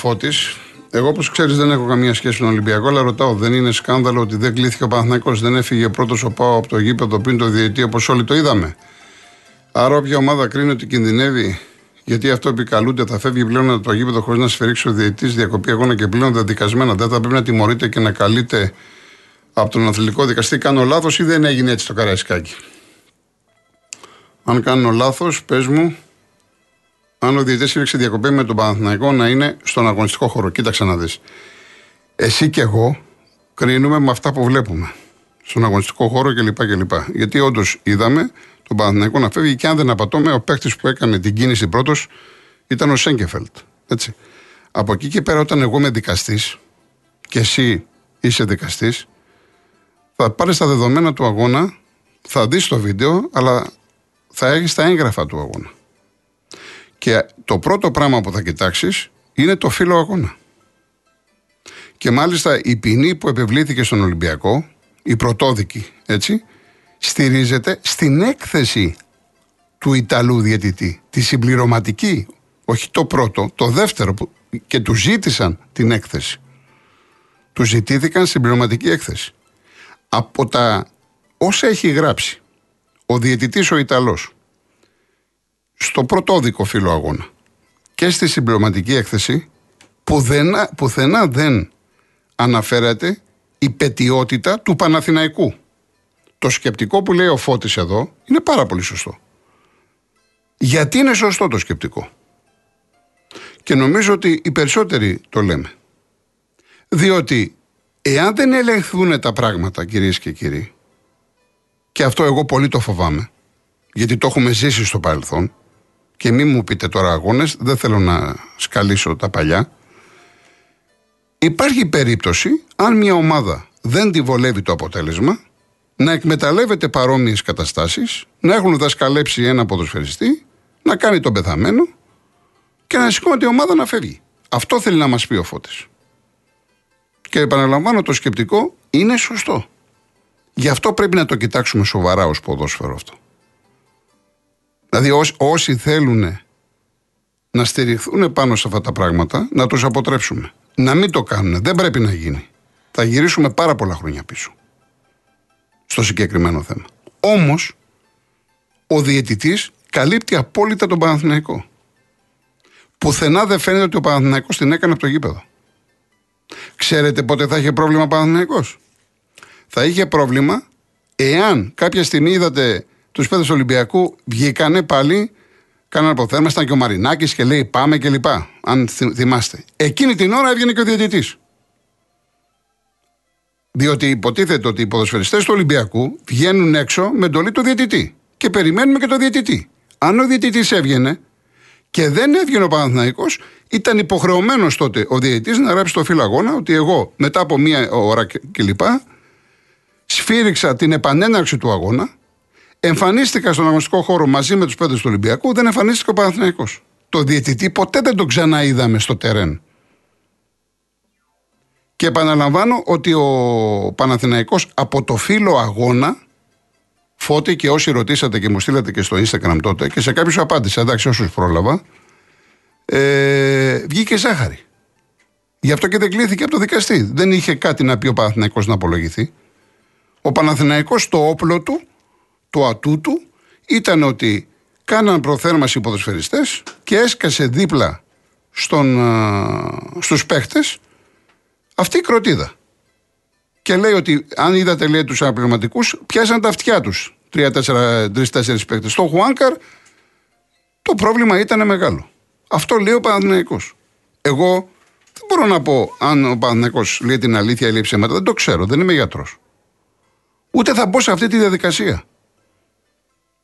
εδώ ο Φώτη. Εγώ, όπως ξέρεις, δεν έχω καμία σχέση με τον Ολυμπιακό, αλλά ρωτάω, δεν είναι σκάνδαλο ότι δεν κλείθηκε ο Παναθηναϊκός, δεν έφυγε πρώτος ο Πάο από το γήπεδο πριν το διετή, όπως όλοι το είδαμε. Άρα, όποια ομάδα κρίνει ότι κινδυνεύει, γιατί αυτό επικαλούνται, θα φεύγει πλέον από το γήπεδο χωρίς να σφυρίξει ο διετή, διακοπή αγώνα και πλέον δεδικασμένα. Δεν θα πρέπει να τιμωρείται και να καλείται από τον αθλητικό δικαστή. Κάνω λάθος ή δεν έγινε έτσι το καραϊσκάκι; Αν κάνω λάθος, πες μου, αν ο διαιτητής ήρθε διακοπή με τον Παναθηναϊκό να είναι στον αγωνιστικό χώρο. Κοίταξε να δεις. Εσύ και εγώ κρίνουμε με αυτά που βλέπουμε. Στον αγωνιστικό χώρο κλπ. κλπ. Γιατί όντως είδαμε τον Παναθηναϊκό να φεύγει και αν δεν απατώμε, ο παίκτης που έκανε την κίνηση πρώτος ήταν ο Σέγκεφελτ. Έτσι. Από εκεί και πέρα, όταν εγώ είμαι δικαστής και εσύ είσαι δικαστής, θα πάρεις τα δεδομένα του αγώνα, θα δεις το βίντεο, αλλά θα έχεις τα έγγραφα του αγώνα. Και το πρώτο πράγμα που θα κοιτάξεις είναι το φύλλο αγώνα. Και μάλιστα η ποινή που επιβλήθηκε στον Ολυμπιακό, η πρωτόδικη, έτσι, στηρίζεται στην έκθεση του Ιταλού διαιτητή. Τη συμπληρωματική, όχι το πρώτο, το δεύτερο που και του ζήτησαν την έκθεση. Του ζητήθηκαν συμπληρωματική έκθεση. Από τα όσα έχει γράψει ο διαιτητής ο Ιταλός στο πρωτόδικο φύλλο αγώνα και στη συμπληρωματική έκθεση πουθενά, πουθενά δεν αναφέρεται η πετιότητα του Παναθηναϊκού. Το σκεπτικό που λέει ο Φώτης εδώ είναι πάρα πολύ σωστό. Γιατί είναι σωστό το σκεπτικό; Και νομίζω ότι οι περισσότεροι το λέμε. Διότι εάν δεν ελεγχθούν τα πράγματα κυρίες και κύριοι και αυτό εγώ πολύ το φοβάμαι γιατί το έχουμε ζήσει στο παρελθόν και μην μου πείτε τώρα αγώνες, δεν θέλω να σκαλίσω τα παλιά. Υπάρχει περίπτωση, αν μια ομάδα δεν τη βολεύει το αποτέλεσμα, να εκμεταλλεύεται παρόμοιες καταστάσεις, να έχουν δασκαλέψει ένα ποδοσφαιριστή, να κάνει τον πεθαμένο και να σηκώνεται η ομάδα να φεύγει. Αυτό θέλει να μας πει ο Φώτης. Και επαναλαμβάνω το σκεπτικό είναι σωστό. Γι' αυτό πρέπει να το κοιτάξουμε σοβαρά ως ποδόσφαιρο αυτό. Δηλαδή όσοι θέλουν να στηριχθούν πάνω σε αυτά τα πράγματα, να τους αποτρέψουμε. Να μην το κάνουν. Δεν πρέπει να γίνει. Θα γυρίσουμε πάρα πολλά χρόνια πίσω. Στο συγκεκριμένο θέμα. Όμως, ο διαιτητής καλύπτει απόλυτα τον Παναθηναϊκό. Πουθενά δεν φαίνεται ότι ο Παναθηναϊκός την έκανε από το γήπεδο. Ξέρετε πότε θα είχε πρόβλημα ο Παναθηναϊκός; Θα είχε πρόβλημα εάν κάποια στιγμή είδατε τους παίδε Ολυμπιακού βγήκανε πάλι, κάνανε αποθέματα, ήταν και ο Μαρινάκης και λέει πάμε κλπ. Αν θυμάστε. Εκείνη την ώρα έβγαινε και ο διαιτητής. Διότι υποτίθεται ότι οι ποδοσφαιριστές του Ολυμπιακού βγαίνουν έξω με εντολή του διαιτητή. Και περιμένουμε και το διαιτητή. Αν ο διαιτητής έβγαινε και δεν έβγαινε ο Παναθναϊκό, ήταν υποχρεωμένος τότε ο διαιτητής να γράψει στο φύλλο ότι εγώ μετά από μία ώρα κλπ. Σφύριξα την επανέναρξη του αγώνα Εμφανίστηκα στον αγωνιστικό χώρο μαζί με τους παίδε του Ολυμπιακού, δεν εμφανίστηκε ο Παναθηναϊκός. Το διαιτητή ποτέ δεν τον ξαναείδαμε στο τερέν. Και επαναλαμβάνω ότι ο Παναθηναϊκός από το φύλλο αγώνα, φώτη και όσοι ρωτήσατε και μου στείλατε και στο Instagram τότε και σε κάποιους απάντησα, εντάξει όσους πρόλαβα, ε, βγήκε ζάχαρη. Γι' αυτό και δεν κλείθηκε από το δικαστή. Δεν είχε κάτι να πει ο Παναθηναϊκός να απολογηθεί. Ο Παναθηναϊκός το όπλο του το ατού του ήταν ότι κάναν προθέρμαση οι ποδοσφαιριστές και έσκασε δίπλα στον, στους παίχτες αυτή η κροτίδα. Και λέει ότι αν είδατε λέει τους αναπληρωματικούς πιάσαν τα αυτιά τους τρει-τέσσερι παίχτες. Στο Χουάνκαρ το πρόβλημα ήταν μεγάλο. Αυτό λέει ο Παναθηναϊκός. Εγώ δεν μπορώ να πω αν ο Παναθηναϊκός λέει την αλήθεια ή λέει ψέματα. Δεν το ξέρω. Δεν είμαι γιατρός. Ούτε θα μπω σε αυτή τη διαδικασία.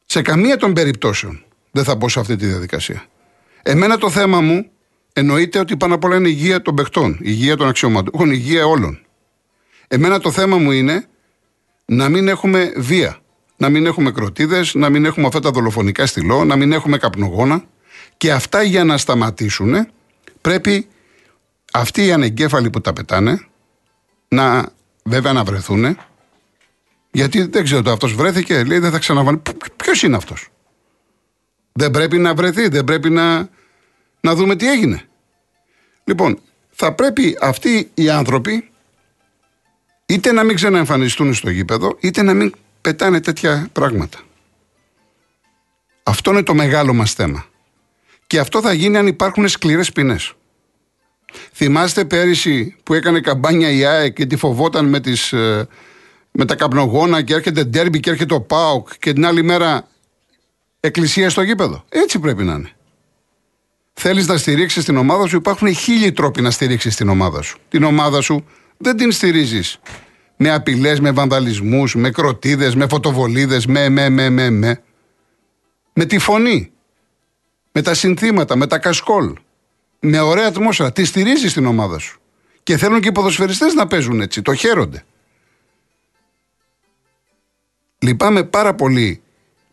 Σε καμία των περιπτώσεων δεν θα μπω σε αυτή τη διαδικασία. Εμένα το θέμα μου εννοείται ότι πάνω απ' όλα είναι η υγεία των παιχτών, η υγεία των αξιωματούχων, η υγεία όλων. Εμένα το θέμα μου είναι να μην έχουμε βία. Να μην έχουμε κροτίδες, να μην έχουμε αυτά τα δολοφονικά στυλό, να μην έχουμε καπνογόνα. Και αυτά για να σταματήσουν πρέπει αυτοί οι ανεγκέφαλοι που τα πετάνε να βέβαια να βρεθούν γιατί δεν ξέρω το αυτός βρέθηκε, λέει δεν θα ξαναβάλει. Ποιος είναι αυτός; Δεν πρέπει να βρεθεί, δεν πρέπει να, να δούμε τι έγινε. Λοιπόν, θα πρέπει αυτοί οι άνθρωποι είτε να μην ξαναεμφανιστούν στο γήπεδο, είτε να μην πετάνε τέτοια πράγματα. Αυτό είναι το μεγάλο μας θέμα. Και αυτό θα γίνει αν υπάρχουν σκληρές ποινές. Θυμάστε πέρυσι που έκανε καμπάνια η ΑΕΚ και τη φοβόταν με, τις, ε, με τα καπνογόνα και έρχεται ντέρμπι και έρχεται ο ΠΑΟΚ και την άλλη μέρα εκκλησία στο γήπεδο. Έτσι πρέπει να είναι. Θέλεις να στηρίξεις την ομάδα σου, υπάρχουν χίλιοι τρόποι να στηρίξεις την ομάδα σου. Την ομάδα σου δεν την στηρίζεις με απειλές, με βανδαλισμούς, με κροτίδες, με φωτοβολίδες, με, με, με, με, με. Με τη φωνή. Με τα συνθήματα, με τα κασκόλ. Με ωραία ατμόσφαιρα. Τη στηρίζεις την ομάδα σου. Και θέλουν και οι ποδοσφαιριστές να παίζουν έτσι. Το χαίρονται. Λυπάμαι πάρα πολύ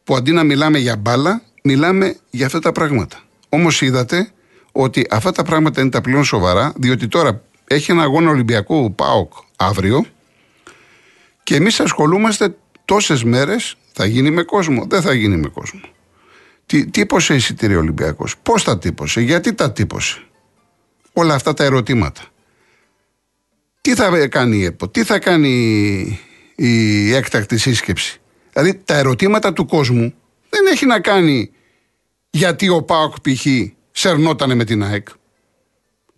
που αντί να μιλάμε για μπάλα, μιλάμε για αυτά τα πράγματα. Όμως είδατε ότι αυτά τα πράγματα είναι τα πλέον σοβαρά, διότι τώρα έχει ένα αγώνα Ολυμπιακού ΠΑΟΚ αύριο και εμείς ασχολούμαστε τόσες μέρες. Θα γίνει με κόσμο, δεν θα γίνει με κόσμο. Τι, τύπωσε εισιτήριο Ολυμπιακός, πώς τα τύπωσε, γιατί τα τύπωσε. Όλα αυτά τα ερωτήματα. Τι θα κάνει η ΕΠΟ, τι θα κάνει η έκτακτη σύσκεψη. Δηλαδή τα ερωτήματα του κόσμου δεν έχει να κάνει γιατί ο ΠΑΟΚ π.χ. σερνότανε με την ΑΕΚ.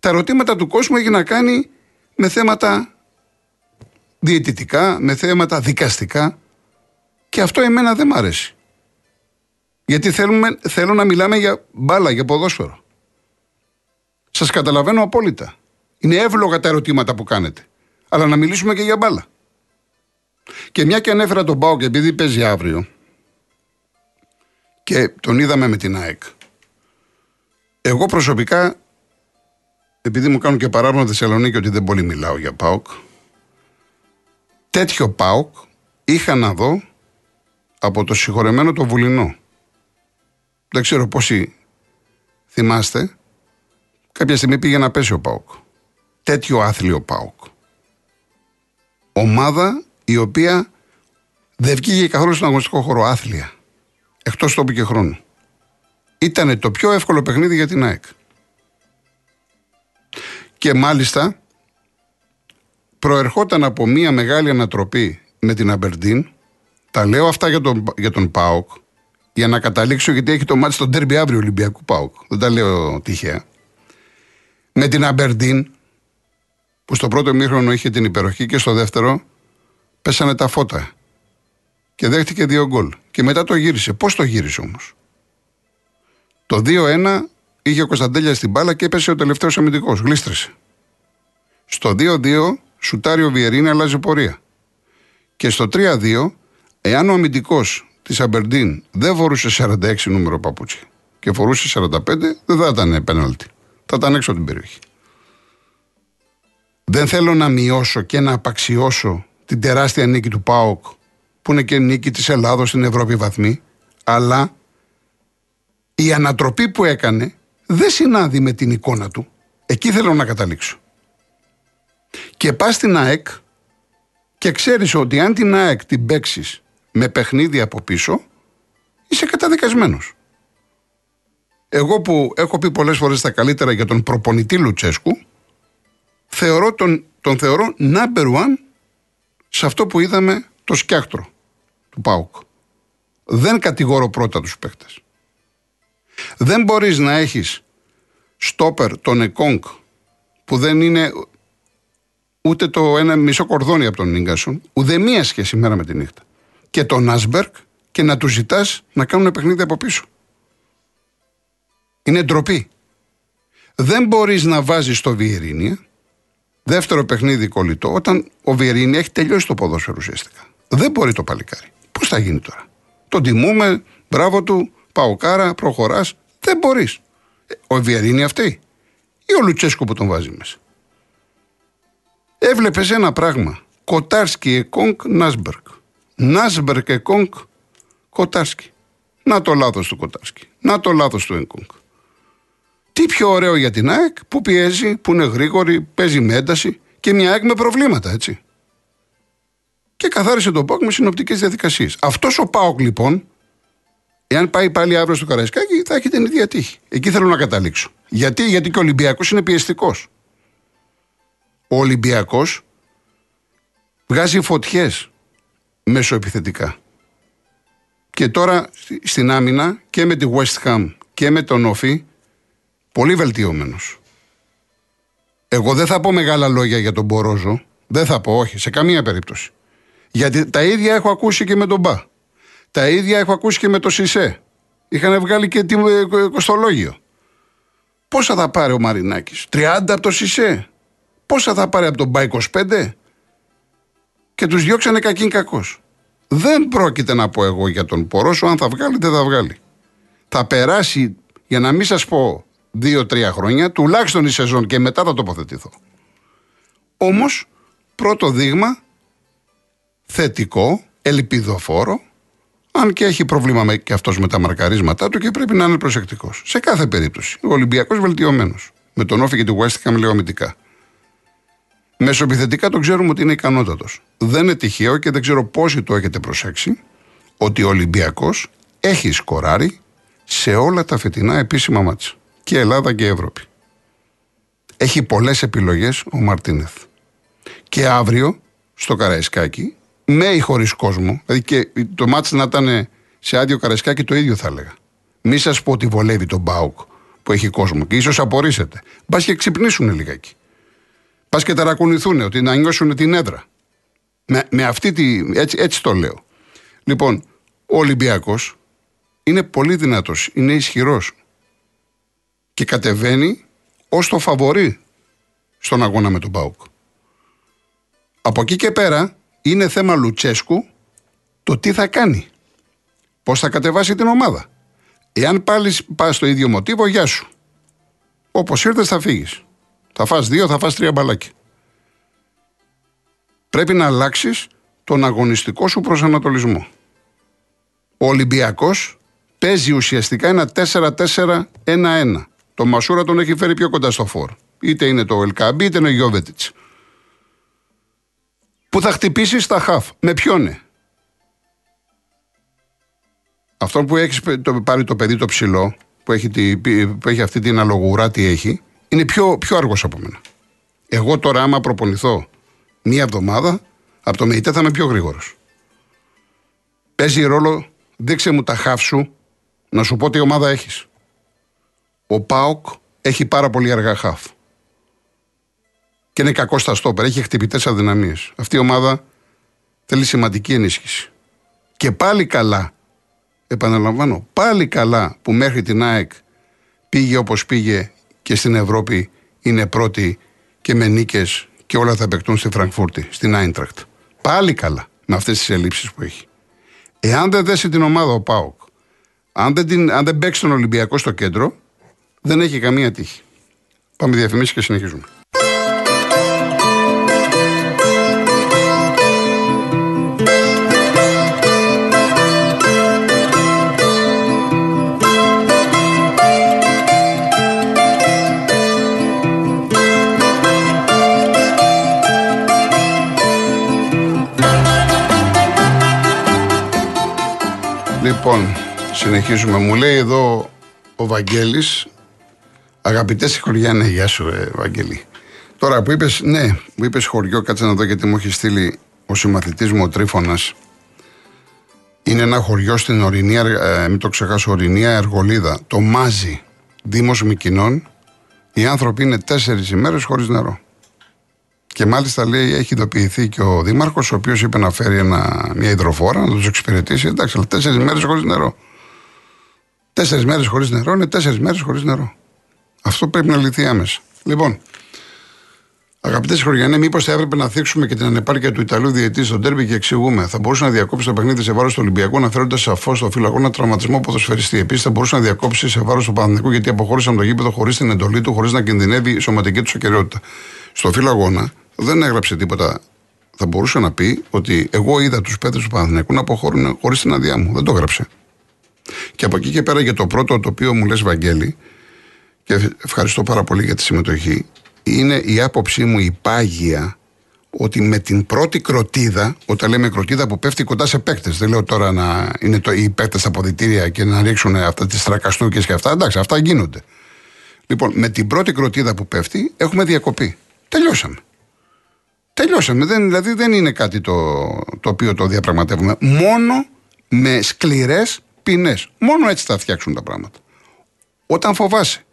Τα ερωτήματα του κόσμου έχει να κάνει με θέματα διαιτητικά, με θέματα δικαστικά και αυτό εμένα δεν μ' αρέσει. Γιατί θέλουμε, θέλω να μιλάμε για μπάλα, για ποδόσφαιρο. Σας καταλαβαίνω απόλυτα. Είναι εύλογα τα ερωτήματα που κάνετε. Αλλά να μιλήσουμε και για μπάλα. Και μια και ανέφερα τον Πάο και επειδή παίζει αύριο και τον είδαμε με την ΑΕΚ. Εγώ προσωπικά, επειδή μου κάνουν και παράπονο Θεσσαλονίκη ότι δεν πολύ μιλάω για ΠΑΟΚ, τέτοιο ΠΑΟΚ είχα να δω από το συγχωρεμένο το Βουλινό. Δεν ξέρω πόσοι θυμάστε. Κάποια στιγμή πήγε να πέσει ο ΠΑΟΚ. Τέτοιο άθλιο ΠΑΟΚ. Ομάδα η οποία δεν βγήκε καθόλου στον αγωνιστικό χώρο άθλια. Εκτός τόπου και χρόνου. Ήταν το πιο εύκολο παιχνίδι για την ΑΕΚ. Και μάλιστα προερχόταν από μια μεγάλη ανατροπή με την Αμπερντίν. Τα λέω αυτά για τον, για τον ΠΑΟΚ για να καταλήξω γιατί έχει το μάτι στον τέρμπι αύριο Ολυμπιακού ΠΑΟΚ. Δεν τα λέω τυχαία. Με την Αμπερντίν που στο πρώτο μήχρονο είχε την υπεροχή και στο δεύτερο πέσανε τα φώτα. Και δέχτηκε δύο γκολ. Και μετά το γύρισε. Πώς το γύρισε όμως; Το 2-1 είχε ο Κωνσταντέλια στην μπάλα και έπεσε ο τελευταίος αμυντικός. Γλίστρεσε. Στο 2-2 σουτάρει ο Βιερίνη, αλλάζει πορεία. Και στο 3-2, εάν ο αμυντικός της Αμπερντίν δεν φορούσε 46 νούμερο παπούτσι και φορούσε 45, δεν θα ήταν πέναλτι. Θα ήταν έξω από την περιοχή. Δεν θέλω να μειώσω και να απαξιώσω την τεράστια νίκη του ΠΑΟΚ που είναι και νίκη της Ελλάδος στην Ευρώπη βαθμή αλλά η ανατροπή που έκανε δεν συνάδει με την εικόνα του. Εκεί θέλω να καταλήξω. Και πας στην ΑΕΚ και ξέρεις ότι αν την ΑΕΚ την παίξεις με παιχνίδι από πίσω, είσαι καταδικασμένος. Εγώ που έχω πει πολλές φορές τα καλύτερα για τον προπονητή Λουτσέσκου, θεωρώ τον, τον θεωρώ number one σε αυτό που είδαμε το σκιάχτρο του ΠΑΟΚ. Δεν κατηγορώ πρώτα τους παίχτες. Δεν μπορείς να έχεις στόπερ τον Εκόνγκ που δεν είναι ούτε το ένα μισό κορδόνι από τον Ίγκασον, ούτε μία σχέση μέρα με τη νύχτα. Και τον Άσμπερκ και να τους ζητάς να κάνουν παιχνίδι από πίσω. Είναι ντροπή. Δεν μπορείς να βάζεις το Βιερίνια δεύτερο παιχνίδι κολλητό όταν ο Βιερίνια έχει τελειώσει το ποδόσφαιρο ουσιαστικά. Δεν μπορεί το παλικάρι. Πώς θα γίνει τώρα; Τον τιμούμε, μπράβο του, κάρα, προχωράς. Δεν μπορείς. Ε, ο Βιερίνη αυτή ή ο Λουτσέσκο που τον βάζει μέσα. Έβλεπες ένα πράγμα. Κοτάρσκι Εκόνκ Νάσμπερκ. Νάσμπερκ Εκόνκ Κοτάρσκι. Να το λάθος του Κοτάρσκι. Να το λάθος του Εκόνκ. Τι πιο ωραίο για την ΑΕΚ που πιέζει, που είναι γρήγορη, παίζει με ένταση και μια ΑΕΚ με προβλήματα, έτσι. Και καθάρισε τον ΠΑΟΚ με συνοπτικές διαδικασίες. Αυτός ο ΠΑΟΚ λοιπόν Εάν πάει πάλι αύριο στο Καραϊσκάκι, θα έχει την ίδια τύχη. Εκεί θέλω να καταλήξω. Γιατί, Γιατί και ο Ολυμπιακός είναι πιεστικός. Ο Ολυμπιακός βγάζει φωτιές μεσοεπιθετικά. Και τώρα στην άμυνα και με τη West Ham και με τον Όφη, πολύ βελτιωμένος. Εγώ δεν θα πω μεγάλα λόγια για τον Μπορόζο. Δεν θα πω, όχι, σε καμία περίπτωση. Γιατί τα ίδια έχω ακούσει και με τον Μπα. Τα ίδια έχω ακούσει και με το Σισε. Είχαν βγάλει και το ε, κοστολόγιο. Πόσα θα πάρει ο Μαρινάκης, 30 από το Σισε. Πόσα θα πάρει από τον Μπα; 25. Και τους διώξανε κακήν κακό. Δεν πρόκειται να πω εγώ για τον Πορόσο αν θα βγάλει δεν θα βγάλει. Θα περάσει, για να μην σας πω δύο-τρία χρόνια, τουλάχιστον η σεζόν και μετά θα τοποθετηθώ. Όμως, πρώτο δείγμα θετικό, ελπιδοφόρο, αν και έχει πρόβλημα με, και αυτός με τα μαρκαρίσματά του και πρέπει να είναι προσεκτικός. Σε κάθε περίπτωση. Ο Ολυμπιακός βελτιωμένος. Με τον Όφη και τη West Ham λέω αμυντικά. Μεσοπιθετικά το ξέρουμε ότι είναι ικανότατος. Δεν είναι τυχαίο και δεν ξέρω πόσοι το έχετε προσέξει ότι ο Ολυμπιακός έχει σκοράρει σε όλα τα φετινά επίσημα μάτσα. Και Ελλάδα και Ευρώπη. Έχει πολλές επιλογές ο Μαρτίνεθ. Και αύριο στο Καραϊσκάκι με ή χωρίς κόσμο, δηλαδή και το μάτι να ήταν σε άδειο Καραϊσκάκι το ίδιο θα έλεγα. Μη σας πω ότι βολεύει τον Μπάουκ που έχει κόσμο και ίσως απορρίσετε. Μπας και ξυπνήσουν λιγάκι. Πα και ταρακουνηθούν, ότι να νιώσουν την έδρα. Με, με αυτή τη. Έτσι, έτσι το λέω. Λοιπόν, ο Ολυμπιακός είναι πολύ δυνατός, είναι ισχυρός. Και κατεβαίνει ως το φαβορή στον αγώνα με τον Μπάουκ. Από εκεί και πέρα είναι θέμα Λουτσέσκου το τι θα κάνει. Πώς θα κατεβάσει την ομάδα. Εάν πάλι πας στο ίδιο μοτίβο, γεια σου. Όπως ήρθες, θα φύγεις. Θα φας δύο, θα φας τρία μπαλάκια. Πρέπει να αλλάξεις τον αγωνιστικό σου προσανατολισμό. Ο Ολυμπιακός παίζει ουσιαστικά ένα 4-4-1-1. Το Μασούρα τον έχει φέρει πιο κοντά στο φόρ. Είτε είναι το Ελκαμπή είτε είναι ο Γιώβετιτς. Που θα χτυπήσεις στα χαφ. Με ποιον; Είναι. Αυτό που έχεις πάρει το παιδί το ψηλό, που έχει, τη, που έχει αυτή την αλογουρά, τι έχει, είναι πιο, πιο αργός από μένα. Εγώ τώρα, άμα προπονηθώ μία εβδομάδα, από το ΜΕΙΤΕ θα είμαι πιο γρήγορος. Παίζει ρόλο, δείξε μου τα χαφ σου, να σου πω τι ομάδα έχεις. Ο Πάοκ έχει πάρα πολύ αργά χαφ. Και είναι κακό στα στόπερ, έχει χτυπητές αδυναμίες. Αυτή η ομάδα θέλει σημαντική ενίσχυση. Και πάλι καλά, επαναλαμβάνω, πάλι καλά που μέχρι την ΑΕΚ πήγε όπως πήγε και στην Ευρώπη είναι πρώτη και με νίκες και όλα θα επεκτούν στη Φραγκφούρτη, στην Άιντρακτ. Πάλι καλά με αυτές τις ελλείψεις που έχει. Εάν δεν δέσει την ομάδα ο Πάοκ, αν δεν, την, αν δεν παίξει τον Ολυμπιακό στο κέντρο, δεν έχει καμία τύχη. Πάμε διαφημίσεις και συνεχίζουμε. Λοιπόν, συνεχίζουμε. Μου λέει εδώ ο Βαγγέλης Αγαπητές ναι, γεια σου, ε, Βαγγέλη. Τώρα που είπες, ναι, μου είπες χωριό, κάτσε να δω γιατί μου έχει στείλει ο συμμαθητής μου ο Τρίφωνας. Είναι ένα χωριό στην Ορεινία, ε, μην το ξεχάσω, Ορεινία Εργολίδα. Το Μάζι, Δήμος Μικινών. Οι άνθρωποι είναι τέσσερις ημέρες χωρίς νερό. Και μάλιστα λέει έχει ειδοποιηθεί και ο Δήμαρχος, ο οποίος είπε να φέρει ένα, μια υδροφόρα να τους εξυπηρετήσει. Εντάξει, αλλά τέσσερις μέρε χωρίς νερό. Τέσσερις μέρε χωρίς νερό είναι τέσσερις μέρε χωρίς νερό. Αυτό πρέπει να λυθεί άμεσα. Λοιπόν, Αγαπητές Χωριανέ, μήπως θα έπρεπε να θίξουμε και την ανεπάρκεια του Ιταλού διαιτή στον τέρμι και εξηγούμε. Θα μπορούσε να διακόψει το παιχνίδι σε βάρος του Ολυμπιακού, αναφέροντας σαφώς στο φυλακό τραυματισμό ποδοσφαιριστή. Επίσης, θα μπορούσε να διακόψει σε βάρος του Παναθηνικού γιατί αποχώρησαν το γήπεδο χωρίς την εντολή του, χωρίς να κινδυνεύει η σωματική του ακαιρεότητα. Στο φύλλο δεν έγραψε τίποτα. Θα μπορούσε να πει ότι εγώ είδα τους παίδε του Παναθηνικού να αποχωρούν χωρίς την αδειά μου. Δεν το έγραψε. Και από εκεί και πέρα για το πρώτο το οποίο μου λες, Βαγγέλη, και ευχαριστώ πάρα πολύ για τη συμμετοχή, είναι η άποψή μου η πάγια ότι με την πρώτη κροτίδα, όταν λέμε κροτίδα που πέφτει κοντά σε παίκτες, δεν λέω τώρα να είναι το, οι παίκτες στα ποδητήρια και να ρίξουν αυτά τις τρακαστούκες και αυτά. Εντάξει, αυτά γίνονται. Λοιπόν, με την πρώτη κροτίδα που πέφτει, έχουμε διακοπή. Τελειώσαμε. Τελειώσαμε. Δεν, δηλαδή δεν είναι κάτι το, το οποίο το διαπραγματεύουμε. Μόνο με σκληρές ποινές. Μόνο έτσι θα φτιάξουν τα πράγματα. Όταν φοβάσαι.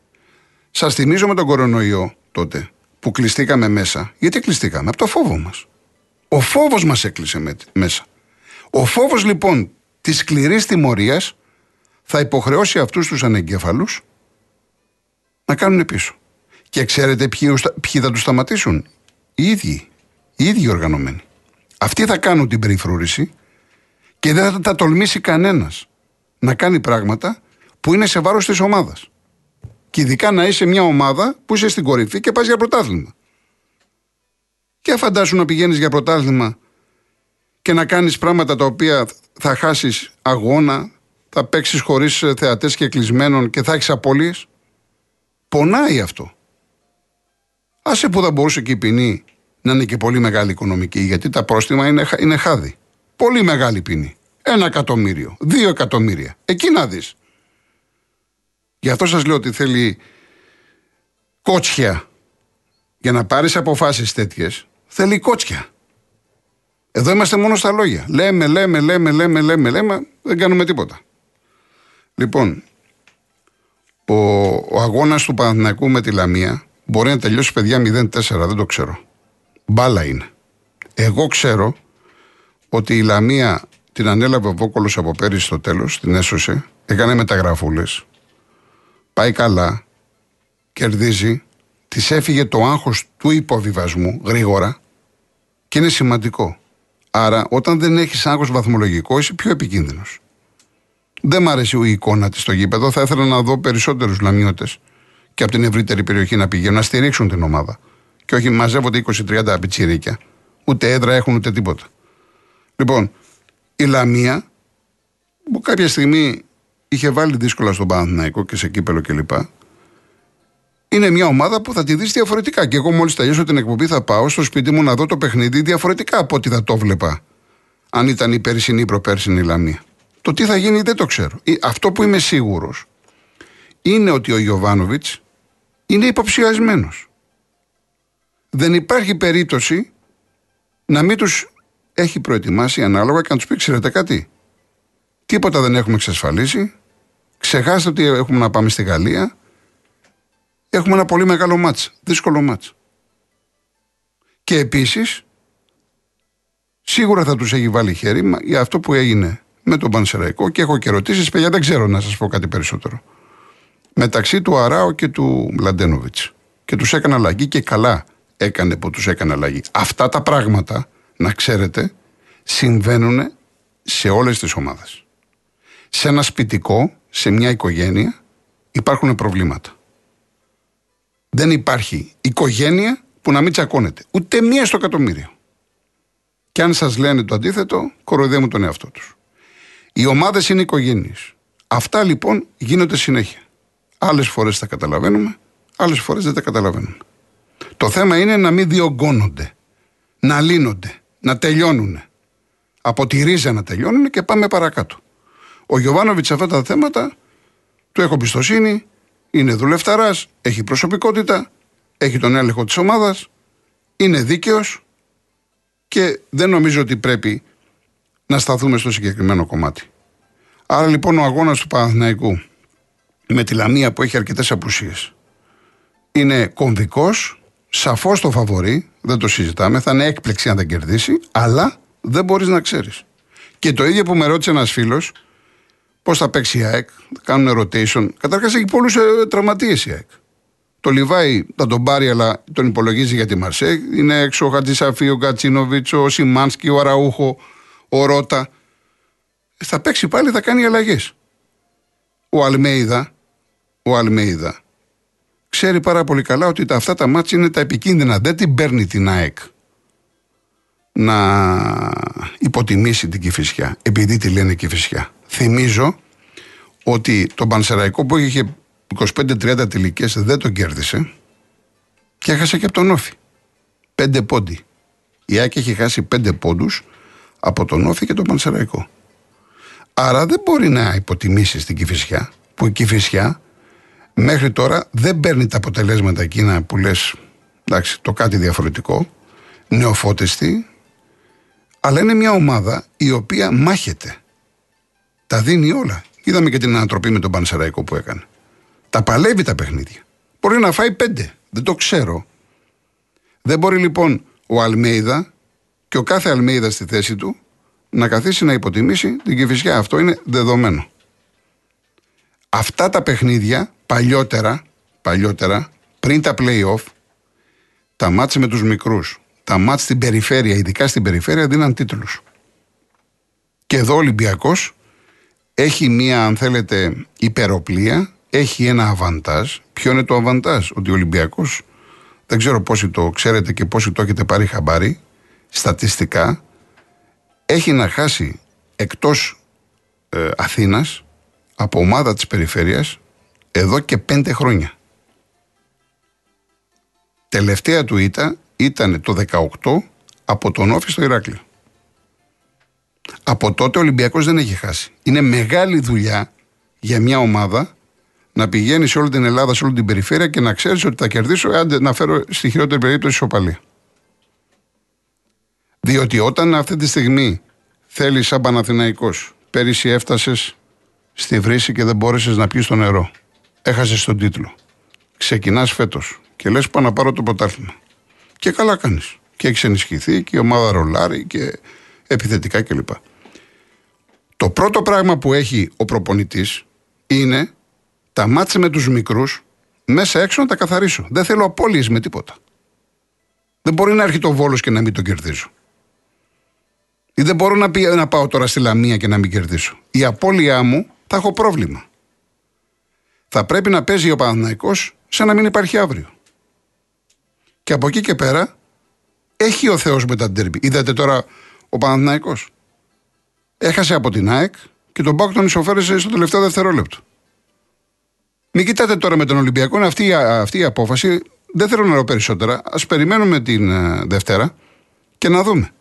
Σας θυμίζω με τον κορονοϊό τότε που κλειστήκαμε μέσα. Γιατί κλειστήκαμε, από το φόβο μας. Ο φόβος μας έκλεισε μέσα. Ο φόβος λοιπόν της σκληρής τιμωρίας θα υποχρεώσει αυτούς τους ανεγκέφαλους να κάνουν πίσω. Και ξέρετε ποιοι, ποιοι θα τους σταματήσουν; Οι ίδιοι. Οι ίδιοι οργανωμένοι. Αυτοί θα κάνουν την περιφρούρηση και δεν θα τα τολμήσει κανένας να κάνει πράγματα που είναι σε βάρος της ομάδας. Και ειδικά να είσαι μια ομάδα που είσαι στην κορυφή και πας για πρωτάθλημα. Και φαντάσου να πηγαίνεις για πρωτάθλημα και να κάνεις πράγματα τα οποία θα χάσεις αγώνα, θα παίξεις χωρίς θεατές και κλεισμένων και θα έχεις απώλειες. Πονάει αυτό. Άσε που θα μπορούσε και η ποινή να είναι και πολύ μεγάλη οικονομική, γιατί τα πρόστιμα είναι, είναι χάδι. Πολύ μεγάλη ποινή. Ένα εκατομμύριο, δύο εκατομμύρια. Εκεί να δεις. Γι' αυτό σας λέω ότι θέλει κότσια. Για να πάρεις αποφάσεις τέτοιες, θέλει κότσια. Εδώ είμαστε μόνο στα λόγια. Λέμε, λέμε, λέμε, λέμε, λέμε, λέμε, δεν κάνουμε τίποτα. Λοιπόν, ο, ο αγώνας του Παναθηναϊκού με τη Λαμία μπορεί να τελειώσει παιδιά 0-4, δεν το ξέρω. Μπάλα είναι. Εγώ ξέρω ότι η Λαμία την ανέλαβε ο Βόκολος από πέρυσι στο τέλος, την έσωσε, έκανε μεταγραφούλες. Πάει καλά, κερδίζει, της έφυγε το άγχος του υποβιβασμού γρήγορα και είναι σημαντικό. Άρα, όταν δεν έχεις άγχος βαθμολογικό, είσαι πιο επικίνδυνος. Δεν μ' αρέσει η εικόνα της στο γήπεδο. Θα ήθελα να δω περισσότερους λαμιώτες και από την ευρύτερη περιοχή να πηγαίνουν, να στηρίξουν την ομάδα. Και όχι μαζεύονται 20-30 πιτσιρίκια. Ούτε έδρα έχουν ούτε τίποτα. Λοιπόν, η Λαμία, που κάποια στιγμή είχε βάλει δύσκολα στον Παναθηναϊκό και σε κύπελο κλπ. Είναι μια ομάδα που θα τη δεις διαφορετικά. Και εγώ μόλις τελειώσω την εκπομπή θα πάω στο σπίτι μου να δω το παιχνίδι διαφορετικά από ό,τι θα το βλέπα. Αν ήταν η περσινή ή προπέρσινη η Λαμία. Το τι θα γίνει δεν το ξέρω. Αυτό που είμαι σίγουρος είναι ότι ο Ιωβάνοβιτ είναι υποψιασμένος. Δεν υπάρχει περίπτωση να μην τους έχει προετοιμάσει ανάλογα και να τους πει: Ξέρετε κάτι, τίποτα δεν έχουμε εξασφαλίσει. Ξεχάστε ότι έχουμε να πάμε στη Γαλλία. Έχουμε ένα πολύ μεγάλο μάτς, δύσκολο μάτς. Και επίσης, σίγουρα θα τους έχει βάλει χέρι για αυτό που έγινε με τον Πανσεραϊκό και έχω και ερωτήσεις, παιδιά δεν ξέρω να σας πω κάτι περισσότερο. Μεταξύ του Αράου και του Μλαντένοβιτς. Και τους έκανε αλλαγή και καλά έκανε που τους έκανε αλλαγή. Αυτά τα πράγματα να ξέρετε, συμβαίνουν σε όλες τις ομάδες. Σε ένα σπιτικό, σε μια οικογένεια, υπάρχουν προβλήματα. Δεν υπάρχει οικογένεια που να μην τσακώνεται. Ούτε μία στο εκατομμύριο. Και αν σας λένε το αντίθετο, κοροϊδεύουν τον εαυτό τους. Οι ομάδες είναι οικογένειες. Αυτά λοιπόν γίνονται συνέχεια. Άλλες φορές τα καταλαβαίνουμε, άλλες φορές δεν τα καταλαβαίνουμε. Το θέμα είναι να μην διωγγώνονται, να λύνονται να τελειώνουν. Από τη ρίζα να τελειώνουν και πάμε παρακάτω. Ο Γιωβάνοβιτς σε αυτά τα θέματα του έχω πιστοσύνη, είναι δουλευταράς, έχει προσωπικότητα, έχει τον έλεγχο της ομάδας, είναι δίκαιος και δεν νομίζω ότι πρέπει να σταθούμε στο συγκεκριμένο κομμάτι. Άρα λοιπόν ο αγώνας του Παναθηναϊκού με τη Λαμία που έχει αρκετές απουσίες είναι κομβικός Σαφώς το φαβορεί, δεν το συζητάμε, θα είναι έκπληξη αν δεν κερδίσει, αλλά δεν μπορείς να ξέρεις. Και το ίδιο που με ρώτησε ένας φίλος, πώς θα παίξει η ΑΕΚ, θα κάνουν rotation. Καταρχάς έχει πολλούς ε, τραυματίες η ΑΕΚ. Το Λιβάη θα τον πάρει, αλλά τον υπολογίζει για τη Μαρσέ. Είναι έξω ο Χατζησαφή, ο Γκατσίνοβιτς, ο Σιμάνσκι, ο Αραούχο, ο Ρότα. Θα παίξει πάλι, θα κάνει αλλαγές. Ο Αλμέιδα, ο Αλμέιδα ξέρει πάρα πολύ καλά ότι τα, αυτά τα μάτια είναι τα επικίνδυνα. Δεν την παίρνει την ΑΕΚ να υποτιμήσει την Κηφισιά, επειδή τη λένε Κηφισιά. Θυμίζω ότι τον Πανσεραϊκό που είχε 25-30 τελικές δεν τον κέρδισε και έχασε και από τον Όφη. Πέντε πόντι. Η ΑΕΚ έχει χάσει πέντε πόντους από τον Όφη και τον Πανσεραϊκό. Άρα δεν μπορεί να υποτιμήσει την Κυφυσιά, που η Κυφυσιά μέχρι τώρα δεν παίρνει τα αποτελέσματα εκείνα που λες, εντάξει, το κάτι διαφορετικό, νεοφώτιστη, αλλά είναι μια ομάδα η οποία μάχεται. Τα δίνει όλα. Είδαμε και την ανατροπή με τον Πανσεραϊκό που έκανε. Τα παλεύει τα παιχνίδια. Μπορεί να φάει πέντε. Δεν το ξέρω. Δεν μπορεί λοιπόν ο Αλμέιδα και ο κάθε Αλμέιδα στη θέση του να καθίσει να υποτιμήσει την Κηφισιά. Αυτό είναι δεδομένο. Αυτά τα παιχνίδια παλιότερα, παλιότερα πριν τα play-off, τα μάτς με τους μικρούς, τα μάτς στην περιφέρεια, ειδικά στην περιφέρεια, δίναν τίτλους. Και εδώ ο Ολυμπιακός έχει μία, αν θέλετε, υπεροπλία, έχει ένα αβαντάζ. Ποιο είναι το αβαντάζ, ότι ο Ολυμπιακός, δεν ξέρω πόσοι το ξέρετε και πόσοι το έχετε πάρει χαμπάρι, στατιστικά, έχει να χάσει εκτός ε, Αθήνας από ομάδα της περιφέρειας εδώ και πέντε χρόνια. Τελευταία του ήττα ήταν το 18 από τον Όφη στο Ηράκλειο. Από τότε ο Ολυμπιακός δεν έχει χάσει. Είναι μεγάλη δουλειά για μια ομάδα να πηγαίνει σε όλη την Ελλάδα, σε όλη την περιφέρεια και να ξέρεις ότι θα κερδίσω, άντε να φέρω στη χειρότερη περίπτωση ισοπαλία. Διότι όταν αυτή τη στιγμή θέλεις σαν Παναθηναϊκός, πέρυσι έφτασες στη βρύση και δεν μπόρεσες να πιεις το νερό. Έχασες τον τίτλο. Ξεκινάς φέτος και λες πάω να πάρω το πρωτάθλημα. Και καλά κάνεις. Και έχεις ενισχυθεί και η ομάδα ρολάρει και επιθετικά κλπ. Το πρώτο πράγμα που έχει ο προπονητής είναι τα μάτια με τους μικρούς μέσα έξω να τα καθαρίσω. Δεν θέλω απώλειες με τίποτα. Δεν μπορεί να έρχεται το βόλος και να μην τον κερδίζω. Ή δεν μπορώ να, πει, να πάω τώρα στη Λαμία και να μην κερδίσω. Η απώλειά μου θα έχω πρόβλημα. Θα πρέπει να παίζει ο Παναθηναϊκός σαν να μην υπάρχει αύριο. Και από εκεί και πέρα έχει ο Θεός με τα ντέρμπι. Είδατε τώρα ο Παναθηναϊκός. Έχασε από την ΑΕΚ και τον Πάκ τον ισοφέρεσε στο τελευταίο δευτερόλεπτο. Μην κοιτάτε τώρα με τον Ολυμπιακό, αυτή, αυτή η απόφαση δεν θέλω να λέω περισσότερα. Α περιμένουμε την uh, Δευτέρα και να δούμε.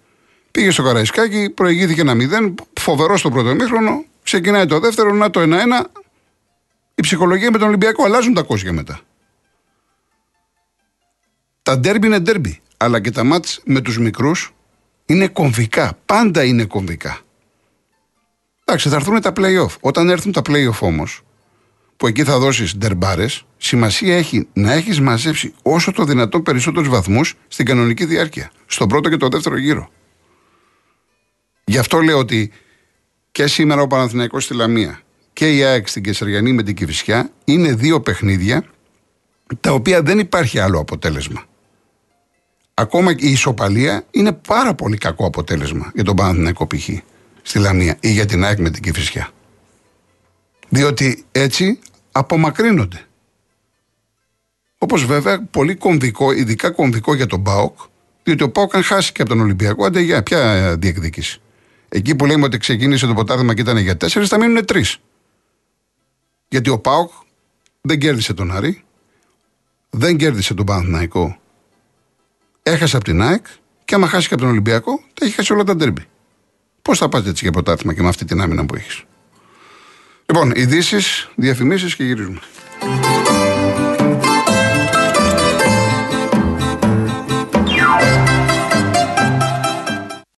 Πήγε στο Καραϊσκάκι, προηγήθηκε ένα 0, φοβερό στο πρώτο ημίχρονο. Ξεκινάει το δεύτερο, να το 1-1. Η ψυχολογία με τον Ολυμπιακό αλλάζουν τα κόσια μετά. Τα ντέρμπι είναι ντέρμπι, αλλά και τα μάτς με τους μικρούς είναι κομβικά. Πάντα είναι κομβικά. Εντάξει, θα έρθουν τα play-off. Όταν έρθουν τα play-off όμως, που εκεί θα δώσεις ντερμπάρες, σημασία έχει να έχεις μαζέψει όσο το δυνατόν περισσότερους βαθμούς στην κανονική διάρκεια. Στον πρώτο και το δεύτερο γύρο. Γι' αυτό λέω ότι και σήμερα ο Παναθηναϊκός στη Λαμία και η ΑΕΚ στην Κεσαριανή με την Κυφυσιά είναι δύο παιχνίδια τα οποία δεν υπάρχει άλλο αποτέλεσμα. Ακόμα η ισοπαλία είναι πάρα πολύ κακό αποτέλεσμα για τον Παναθηναϊκό π.χ. στη Λαμία ή για την ΑΕΚ με την Κυφυσιά. Διότι έτσι απομακρύνονται. Όπως βέβαια πολύ κομβικό, ειδικά κομβικό για τον Πάοκ, διότι ο Πάοκ αν χάσει και από τον Ολυμπιακό, άντε για ποια διεκδίκηση. Εκεί που λέμε ότι ξεκίνησε το ποτάθλημα και ήταν για τέσσερις, θα μείνουν τρεις. Γιατί ο Πάοκ δεν κέρδισε τον Άρη, δεν κέρδισε τον Παναθηναϊκό, έχασε από την ΑΕΚ και άμα χάσει και από τον Ολυμπιακό, θα έχει χάσει όλα τα ντέρμπι. Πώς θα πάτε έτσι για ποτάθλημα και με αυτή την άμυνα που έχεις; Λοιπόν, ειδήσεις, διαφημίσεις και γυρίζουμε.